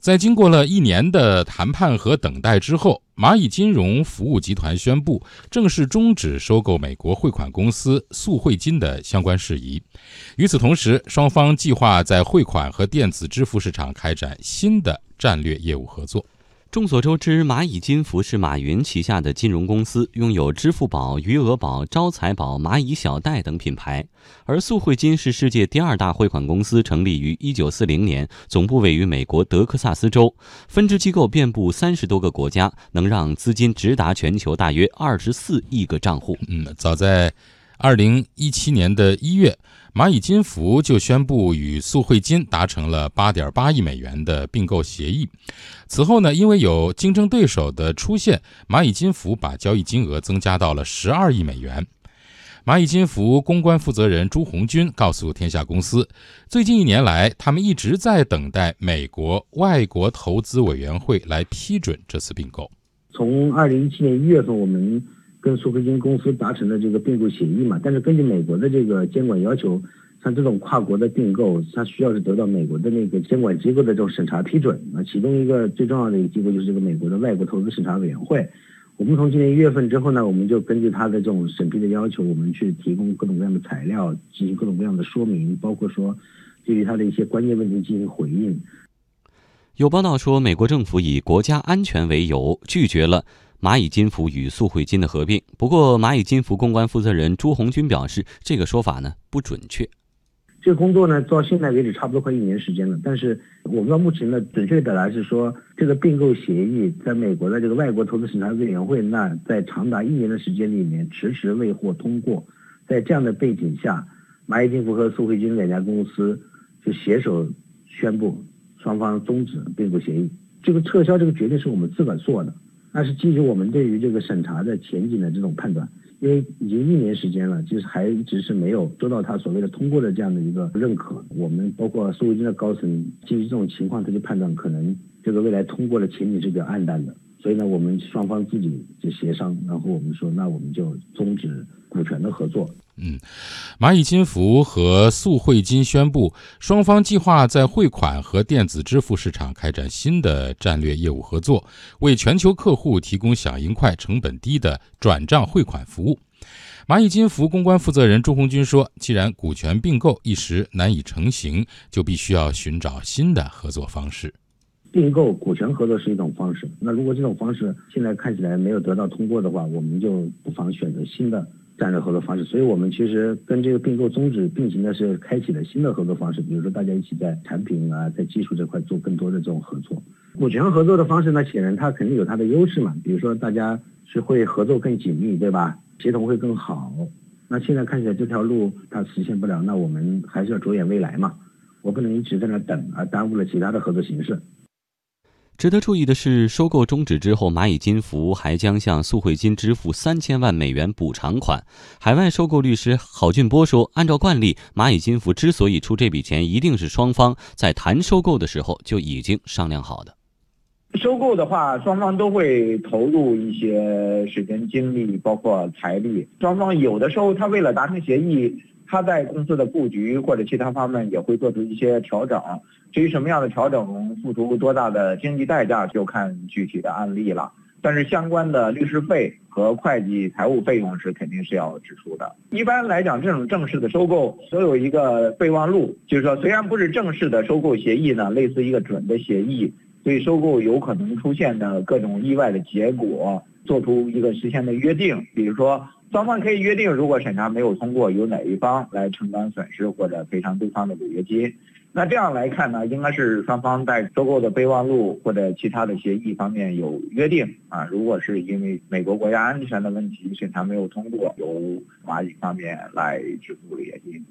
在经过了一年的谈判和等待之后，蚂蚁金融服务集团宣布正式终止收购美国汇款公司速汇金的相关事宜。与此同时，双方计划在汇款和电子支付市场开展新的战略业务合作。众所周知，蚂蚁金服是马云旗下的金融公司，拥有支付宝、余额宝、招财宝、蚂蚁小贷等品牌。而速汇金是世界第二大汇款公司，成立于一九四零年，总部位于美国德克萨斯州，分支机构遍布三十多个国家，能让资金直达全球大约二十四亿个账户。嗯，早在2017年的一月。蚂蚁金服就宣布与速汇金达成了八点八亿美元的并购协议。此后呢，因为有竞争对手的出现，蚂蚁金服把交易金额增加到了十二亿美元。蚂蚁金服公关负责人朱红军告诉天下公司，最近一年来，他们一直在等待美国外国投资委员会来批准这次并购。从二零一七年一月份，我们。跟苏菲金公司达成的这个并购协议嘛，但是根据美国的这个监管要求，像这种跨国的并购，它需要是得到美国的那个监管机构的这种审查批准。那其中一个最重要的一个机构就是这个美国的外国投资审查委员会。我们从今年一月份之后呢，我们就根据他的这种审批的要求，我们去提供各种各样的材料，进行各种各样的说明，包括说对于他的一些关键问题进行回应。有报道说，美国政府以国家安全为由拒绝了。蚂蚁金服与速汇金的合并，不过蚂蚁金服公关负责人朱红军表示，这个说法呢不准确。这个工作呢，到现在为止差不多快一年时间了，但是我们到目前呢，准确的表达是说，这个并购协议在美国的这个外国投资审查委员会，那在长达一年的时间里面迟迟未获通过。在这样的背景下，蚂蚁金服和速汇金两家公司就携手宣布双方终止并购协议。这个撤销这个决定是我们自个儿做的。那是基于我们对于这个审查的前景的这种判断，因为已经一年时间了，其实还只是没有得到他所谓的通过的这样的一个认可。我们包括苏维金的高层基于这种情况，他就判断可能这个未来通过的前景是比较暗淡的，所以呢，我们双方自己就协商，然后我们说，那我们就终止股权的合作。嗯，蚂蚁金服和速汇金宣布，双方计划在汇款和电子支付市场开展新的战略业务合作，为全球客户提供响应快、成本低的转账汇款服务。蚂蚁金服公关负责人朱红军说：“既然股权并购一时难以成型，就必须要寻找新的合作方式。并购股权合作是一种方式，那如果这种方式现在看起来没有得到通过的话，我们就不妨选择新的。”战略合作方式，所以我们其实跟这个并购宗旨并行的是开启了新的合作方式，比如说大家一起在产品啊，在技术这块做更多的这种合作。股权合作的方式呢，显然它肯定有它的优势嘛，比如说大家是会合作更紧密，对吧？协同会更好。那现在看起来这条路它实现不了，那我们还是要着眼未来嘛，我不能一直在那等，而耽误了其他的合作形式。值得注意的是，收购终止之后，蚂蚁金服还将向速汇金支付三千万美元补偿款。海外收购律师郝俊波说：“按照惯例，蚂蚁金服之所以出这笔钱，一定是双方在谈收购的时候就已经商量好的。收购的话，双方都会投入一些时间、精力，包括财力。双方有的时候，他为了达成协议。”他在公司的布局或者其他方面也会做出一些调整，至于什么样的调整，付出多大的经济代价，就看具体的案例了。但是相关的律师费和会计财务费用是肯定是要支出的。一般来讲，这种正式的收购都有一个备忘录，就是说虽然不是正式的收购协议呢，类似一个准的协议，对收购有可能出现的各种意外的结果，做出一个事先的约定，比如说。双方可以约定，如果审查没有通过，由哪一方来承担损失或者赔偿对方的违约金。那这样来看呢，应该是双方在收购的备忘录或者其他的协议方面有约定啊。如果是因为美国国家安全的问题审查没有通过，由蚂蚁方面来支付违约金。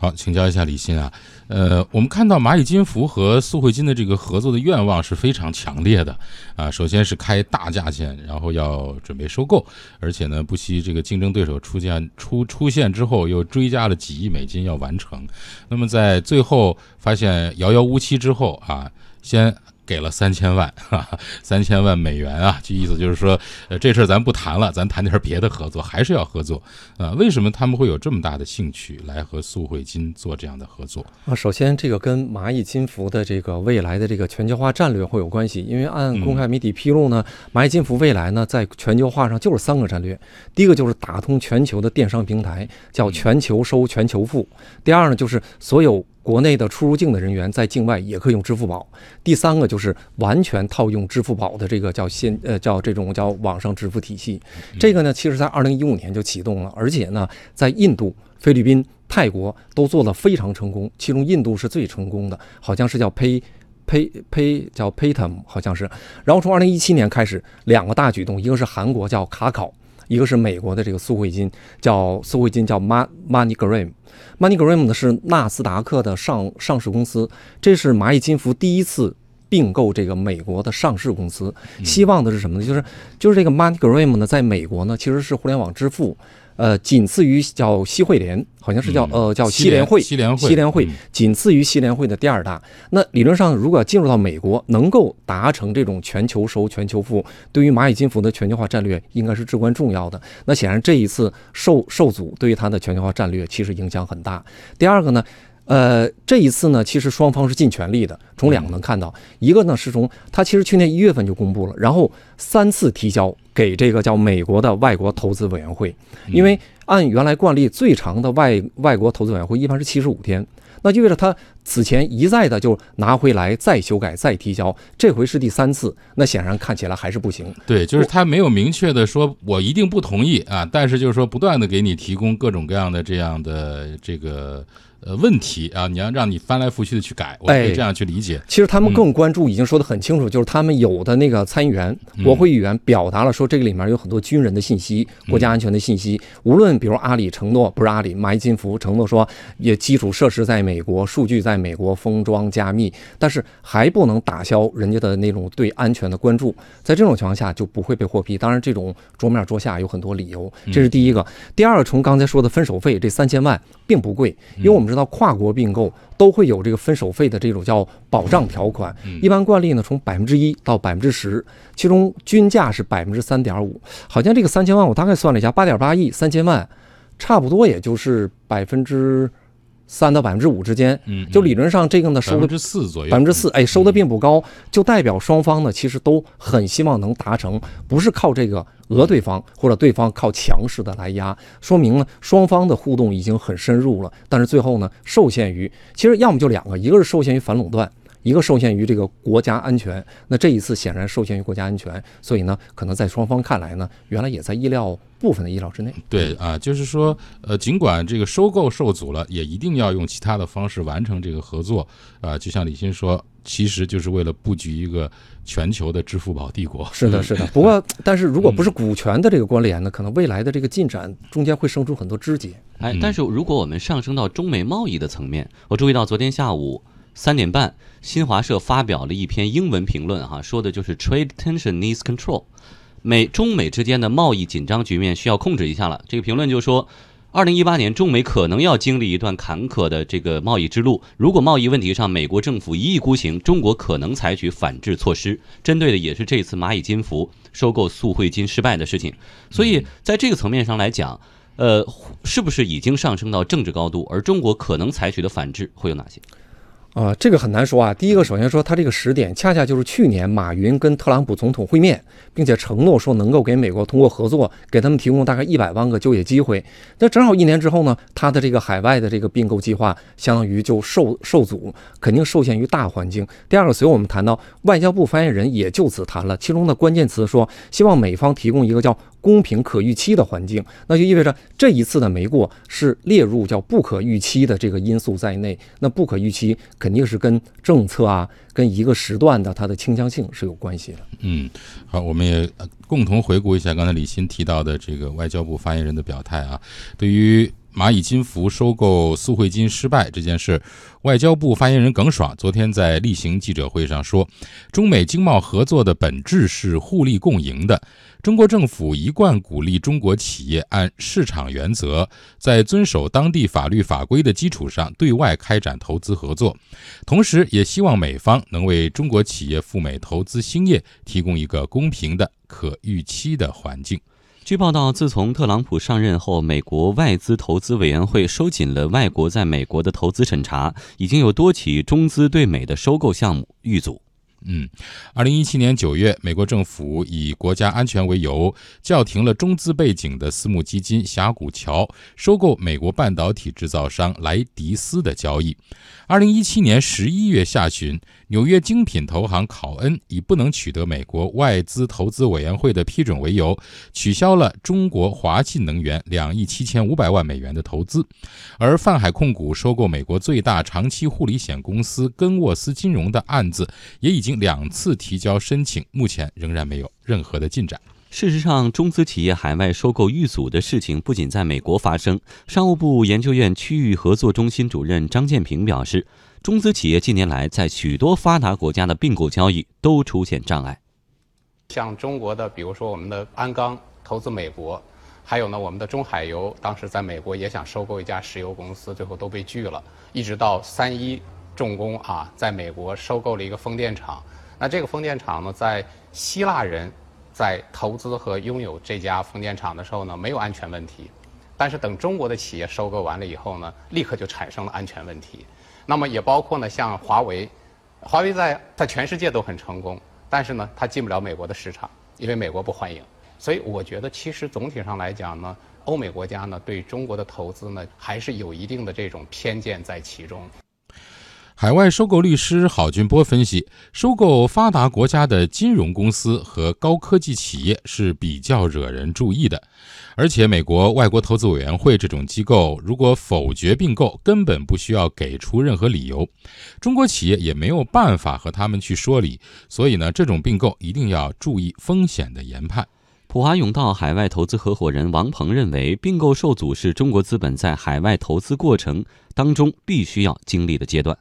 好，请教一下李欣啊，呃，我们看到蚂蚁金服和速汇金的这个合作的愿望是非常强烈的啊。首先是开大价钱，然后要准备收购，而且呢不惜这个竞争对手出现出出现之后，又追加了几亿美金要完成。那么在最后发现遥遥无期之后啊，先给了三千万，三千万美元啊，这意思就是说，呃，这事儿咱不谈了，咱谈点别的合作，还是要合作啊？为什么他们会有这么大的兴趣来和苏慧金做这样的合作啊？首先，这个跟蚂蚁金服的这个未来的这个全球化战略会有关系，因为按公开媒体披露呢，蚂蚁金服未来呢在全球化上就是三个战略，第一个就是打通全球的电商平台，叫全球收、全球付；第二呢就是所有。国内的出入境的人员在境外也可以用支付宝。第三个就是完全套用支付宝的这个叫现呃叫这种叫网上支付体系。这个呢，其实在二零一五年就启动了，而且呢，在印度、菲律宾、泰国都做得非常成功，其中印度是最成功的，好像是叫 Pay Pay Pay 叫 Paytm 好像是。然后从二零一七年开始，两个大举动，一个是韩国叫卡考，一个是美国的这个苏汇金叫苏汇金叫 MoneyGram。MoneyGram 呢是纳斯达克的上上市公司，这是蚂蚁金服第一次并购这个美国的上市公司。希望的是什么呢？就是就是这个 MoneyGram 呢，在美国呢其实是互联网支付。呃，仅次于叫西汇联，好像是叫呃叫西联会，西联会，西联汇仅次于西联会的第二大。那理论上，如果进入到美国，能够达成这种全球收、全球付，对于蚂蚁金服的全球化战略应该是至关重要的。那显然这一次受受阻，对于它的全球化战略其实影响很大。第二个呢？呃，这一次呢，其实双方是尽全力的。从两个能看到，一个呢是从他其实去年一月份就公布了，然后三次提交给这个叫美国的外国投资委员会，因为按原来惯例，最长的外外国投资委员会一般是七十五天。那意味着他此前一再的就拿回来再修改再提交，这回是第三次，那显然看起来还是不行。对，就是他没有明确的说我一定不同意啊，但是就是说不断的给你提供各种各样的这样的这个。呃，问题啊，你要让你翻来覆去的去改，我可以这样去理解。其实他们更关注，已经说的很清楚，就是他们有的那个参议员、国会议员表达了说，这个里面有很多军人的信息、国家安全的信息。无论比如阿里承诺，不是阿里，蚂蚁金服承诺说，也基础设施在美国，数据在美国封装加密，但是还不能打消人家的那种对安全的关注。在这种情况下，就不会被获批。当然，这种桌面桌下有很多理由，这是第一个。第二个，从刚才说的分手费这三千万并不贵，因为我们。知道跨国并购都会有这个分手费的这种叫保障条款，一般惯例呢从百分之一到百分之十，其中均价是百分之三点五。好像这个三千万我大概算了一下，八点八亿三千万，差不多也就是百分之。三到百分之五之间，嗯，就理论上这个呢收的百分之四左右，百分之四，哎，收的并不高，就代表双方呢其实都很希望能达成，不是靠这个讹对方，或者对方靠强势的来压，说明呢双方的互动已经很深入了，但是最后呢受限于，其实要么就两个，一个是受限于反垄断。一个受限于这个国家安全，那这一次显然受限于国家安全，所以呢，可能在双方看来呢，原来也在意料部分的意料之内。对啊，就是说，呃，尽管这个收购受阻了，也一定要用其他的方式完成这个合作啊。就像李欣说，其实就是为了布局一个全球的支付宝帝国。是的，是的。不过，但是如果不是股权的这个关联呢，可能未来的这个进展中间会生出很多枝节。哎，但是如果我们上升到中美贸易的层面，我注意到昨天下午。三点半，新华社发表了一篇英文评论，哈，说的就是 trade tension needs control，美中美之间的贸易紧张局面需要控制一下了。这个评论就说，二零一八年中美可能要经历一段坎坷的这个贸易之路。如果贸易问题上美国政府一意孤行，中国可能采取反制措施，针对的也是这次蚂蚁金服收购速汇金失败的事情。所以在这个层面上来讲，呃，是不是已经上升到政治高度？而中国可能采取的反制会有哪些？啊，这个很难说啊。第一个，首先说，他这个时点恰恰就是去年马云跟特朗普总统会面，并且承诺说能够给美国通过合作给他们提供大概一百万个就业机会。那正好一年之后呢，他的这个海外的这个并购计划相当于就受受阻，肯定受限于大环境。第二个，随后我们谈到外交部发言人也就此谈了，其中的关键词说希望美方提供一个叫。公平可预期的环境，那就意味着这一次的没过是列入叫不可预期的这个因素在内。那不可预期肯定是跟政策啊，跟一个时段的它的倾向性是有关系的。嗯，好，我们也共同回顾一下刚才李欣提到的这个外交部发言人的表态啊。对于蚂蚁金服收购速汇金失败这件事，外交部发言人耿爽昨天在例行记者会上说，中美经贸合作的本质是互利共赢的。中国政府一贯鼓励中国企业按市场原则，在遵守当地法律法规的基础上对外开展投资合作，同时也希望美方能为中国企业赴美投资兴业提供一个公平的、可预期的环境。据报道，自从特朗普上任后，美国外资投资委员会收紧了外国在美国的投资审查，已经有多起中资对美的收购项目遇阻。嗯，二零一七年九月，美国政府以国家安全为由，叫停了中资背景的私募基金峡谷桥收购美国半导体制造商莱迪斯的交易。二零一七年十一月下旬，纽约精品投行考恩以不能取得美国外资投资委员会的批准为由，取消了中国华信能源两亿七千五百万美元的投资。而泛海控股收购美国最大长期护理险公司根沃斯金融的案子，也已经。经两次提交申请，目前仍然没有任何的进展。事实上，中资企业海外收购遇阻的事情不仅在美国发生。商务部研究院区域合作中心主任张建平表示，中资企业近年来在许多发达国家的并购交易都出现障碍。像中国的，比如说我们的鞍钢投资美国，还有呢，我们的中海油当时在美国也想收购一家石油公司，最后都被拒了。一直到三一。重工啊，在美国收购了一个风电场。那这个风电场呢，在希腊人在投资和拥有这家风电场的时候呢，没有安全问题。但是等中国的企业收购完了以后呢，立刻就产生了安全问题。那么也包括呢，像华为，华为在在全世界都很成功，但是呢，它进不了美国的市场，因为美国不欢迎。所以我觉得，其实总体上来讲呢，欧美国家呢对中国的投资呢，还是有一定的这种偏见在其中。海外收购律师郝俊波分析，收购发达国家的金融公司和高科技企业是比较惹人注意的，而且美国外国投资委员会这种机构如果否决并购，根本不需要给出任何理由，中国企业也没有办法和他们去说理，所以呢，这种并购一定要注意风险的研判。普华永道海外投资合伙人王鹏认为，并购受阻是中国资本在海外投资过程当中必须要经历的阶段。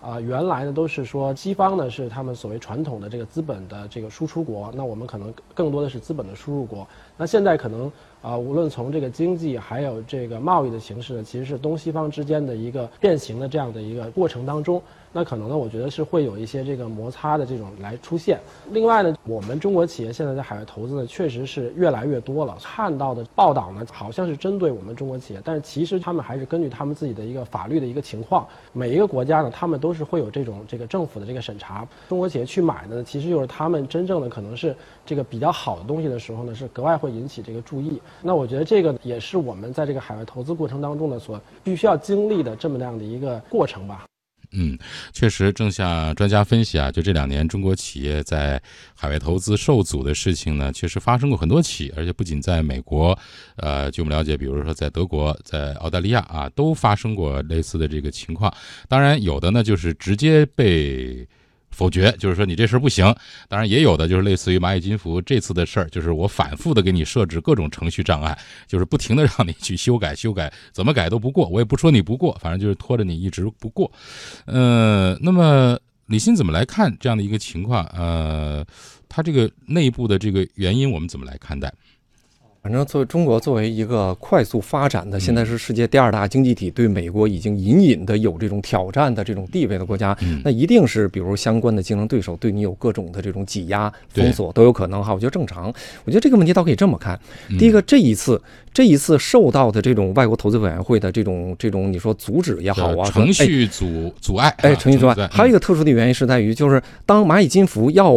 啊，原来呢都是说西方呢是他们所谓传统的这个资本的这个输出国，那我们可能更多的是资本的输入国。那现在可能啊，无论从这个经济还有这个贸易的形式呢，其实是东西方之间的一个变形的这样的一个过程当中。那可能呢，我觉得是会有一些这个摩擦的这种来出现。另外呢，我们中国企业现在在海外投资呢，确实是越来越多了。看到的报道呢，好像是针对我们中国企业，但是其实他们还是根据他们自己的一个法律的一个情况。每一个国家呢，他们都是会有这种这个政府的这个审查。中国企业去买的呢，其实就是他们真正的可能是这个比较好的东西的时候呢，是格外会引起这个注意。那我觉得这个也是我们在这个海外投资过程当中呢，所必须要经历的这么样的一个过程吧。嗯，确实，正像专家分析啊，就这两年中国企业在海外投资受阻的事情呢，确实发生过很多起，而且不仅在美国，呃，据我们了解，比如说在德国、在澳大利亚啊，都发生过类似的这个情况。当然，有的呢就是直接被。否决就是说你这事儿不行，当然也有的就是类似于蚂蚁金服这次的事儿，就是我反复的给你设置各种程序障碍，就是不停的让你去修改修改，怎么改都不过，我也不说你不过，反正就是拖着你一直不过。呃，那么李欣怎么来看这样的一个情况？呃，他这个内部的这个原因我们怎么来看待？反正作为中国作为一个快速发展的，现在是世界第二大经济体，对美国已经隐隐的有这种挑战的这种地位的国家，那一定是比如相关的竞争对手对你有各种的这种挤压、封锁都有可能哈。我觉得正常。我觉得这个问题倒可以这么看：第一个，这一次这一次受到的这种外国投资委员会的这种这种你说阻止也好啊，程序阻阻碍，哎，程序阻碍。还有一个特殊的原因是在于，就是当蚂蚁金服要。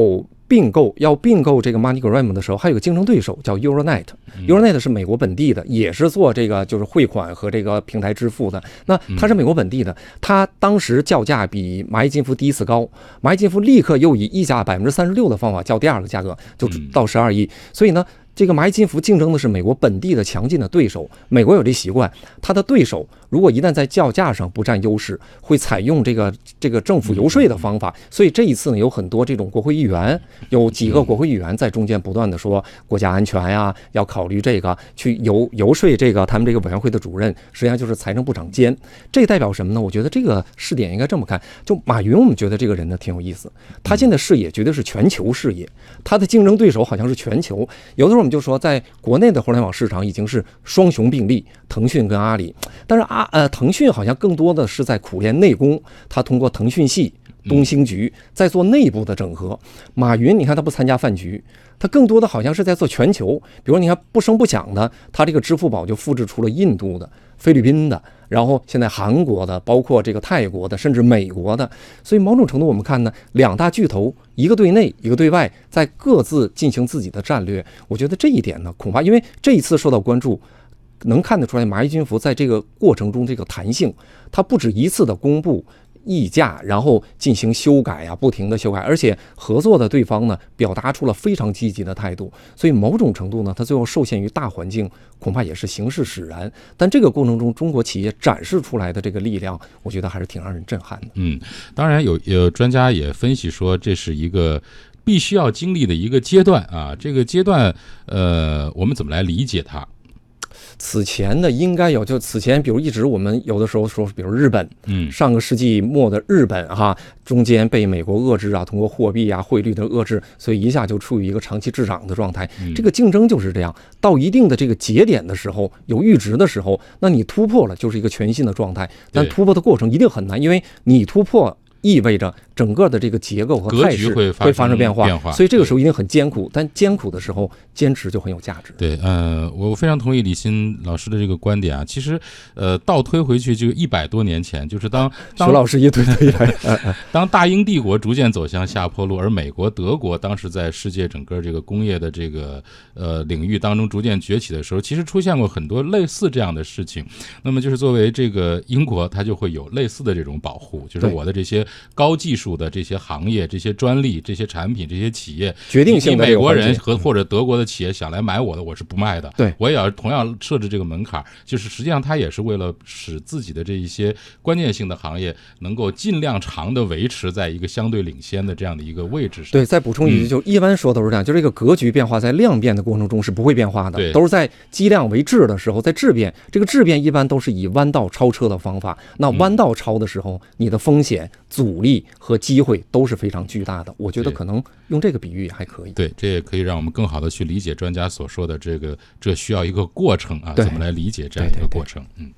并购要并购这个 MoneyGram 的时候，还有个竞争对手叫 Euronet。Euronet 是美国本地的，也是做这个就是汇款和这个平台支付的。那它是美国本地的，它当时叫价比蚂蚁金服第一次高，蚂蚁金服立刻又以溢价百分之三十六的方法叫第二个价格，就到十二亿。所以呢，这个蚂蚁金服竞争的是美国本地的强劲的对手。美国有这习惯，它的对手如果一旦在叫价上不占优势，会采用这个这个政府游说的方法。所以这一次呢，有很多这种国会议员，有几个国会议员在中间不断的说国家安全呀，要考虑这个，去游游说这个他们这个委员会的主任，实际上就是财政部长兼。这代表什么呢？我觉得这个试点应该这么看，就马云，我们觉得这个人呢挺有意思，他现在视野绝对是全球视野，他的竞争对手好像是全球。有的时候我们就说，在国内的互联网市场已经是双雄并立，腾讯跟阿里，但是阿呃腾讯好像更多的是在苦练内功，他通过腾讯系、东兴局在做内部的整合。马云，你看他不参加饭局，他更多的好像是在做全球。比如你看不声不响的，他这个支付宝就复制出了印度的、菲律宾的，然后现在韩国的，包括这个泰国的，甚至美国的。所以某种程度我们看呢，两大巨头，一个对内，一个对外，在各自进行自己的战略。我觉得这一点呢，恐怕因为这一次受到关注。能看得出来，蚂蚁金服在这个过程中这个弹性，它不止一次的公布溢价，然后进行修改啊，不停的修改，而且合作的对方呢，表达出了非常积极的态度。所以某种程度呢，它最后受限于大环境，恐怕也是形势使然。但这个过程中，中国企业展示出来的这个力量，我觉得还是挺让人震撼的。嗯，当然有有专家也分析说，这是一个必须要经历的一个阶段啊。这个阶段，呃，我们怎么来理解它？此前呢，应该有，就此前，比如一直我们有的时候说，比如日本，嗯，上个世纪末的日本哈，中间被美国遏制啊，通过货币啊、汇率的遏制，所以一下就处于一个长期滞涨的状态。这个竞争就是这样，到一定的这个节点的时候，有阈值的时候，那你突破了就是一个全新的状态，但突破的过程一定很难，因为你突破。意味着整个的这个结构和态势会发生变化，所以这个时候一定很艰苦。但艰苦的时候，坚持就很有价值。对，呃，我非常同意李欣老师的这个观点啊。其实，呃，倒推回去就一百多年前，就是当 徐老师一推推来，当大英帝国逐渐走向下坡路，而美国、德国当时在世界整个这个工业的这个呃领域当中逐渐崛起的时候，其实出现过很多类似这样的事情。那么，就是作为这个英国，它就会有类似的这种保护，就是我的这些。高技术的这些行业、这些专利、这些产品、这些企业，决定性的美国人和或者德国的企业想来买我的，我是不卖的。对我也要同样设置这个门槛，就是实际上它也是为了使自己的这一些关键性的行业能够尽量长的维持在一个相对领先的这样的一个位置上。对，再补充一句，就一般说都是这样，就这个格局变化在量变的过程中是不会变化的，都是在积量为质的时候在质变。这个质变一般都是以弯道超车的方法，那弯道超的时候，你的风险。阻力和机会都是非常巨大的，我觉得可能用这个比喻还可以。对，这也可以让我们更好的去理解专家所说的这个，这需要一个过程啊，怎么来理解这样一个过程？嗯。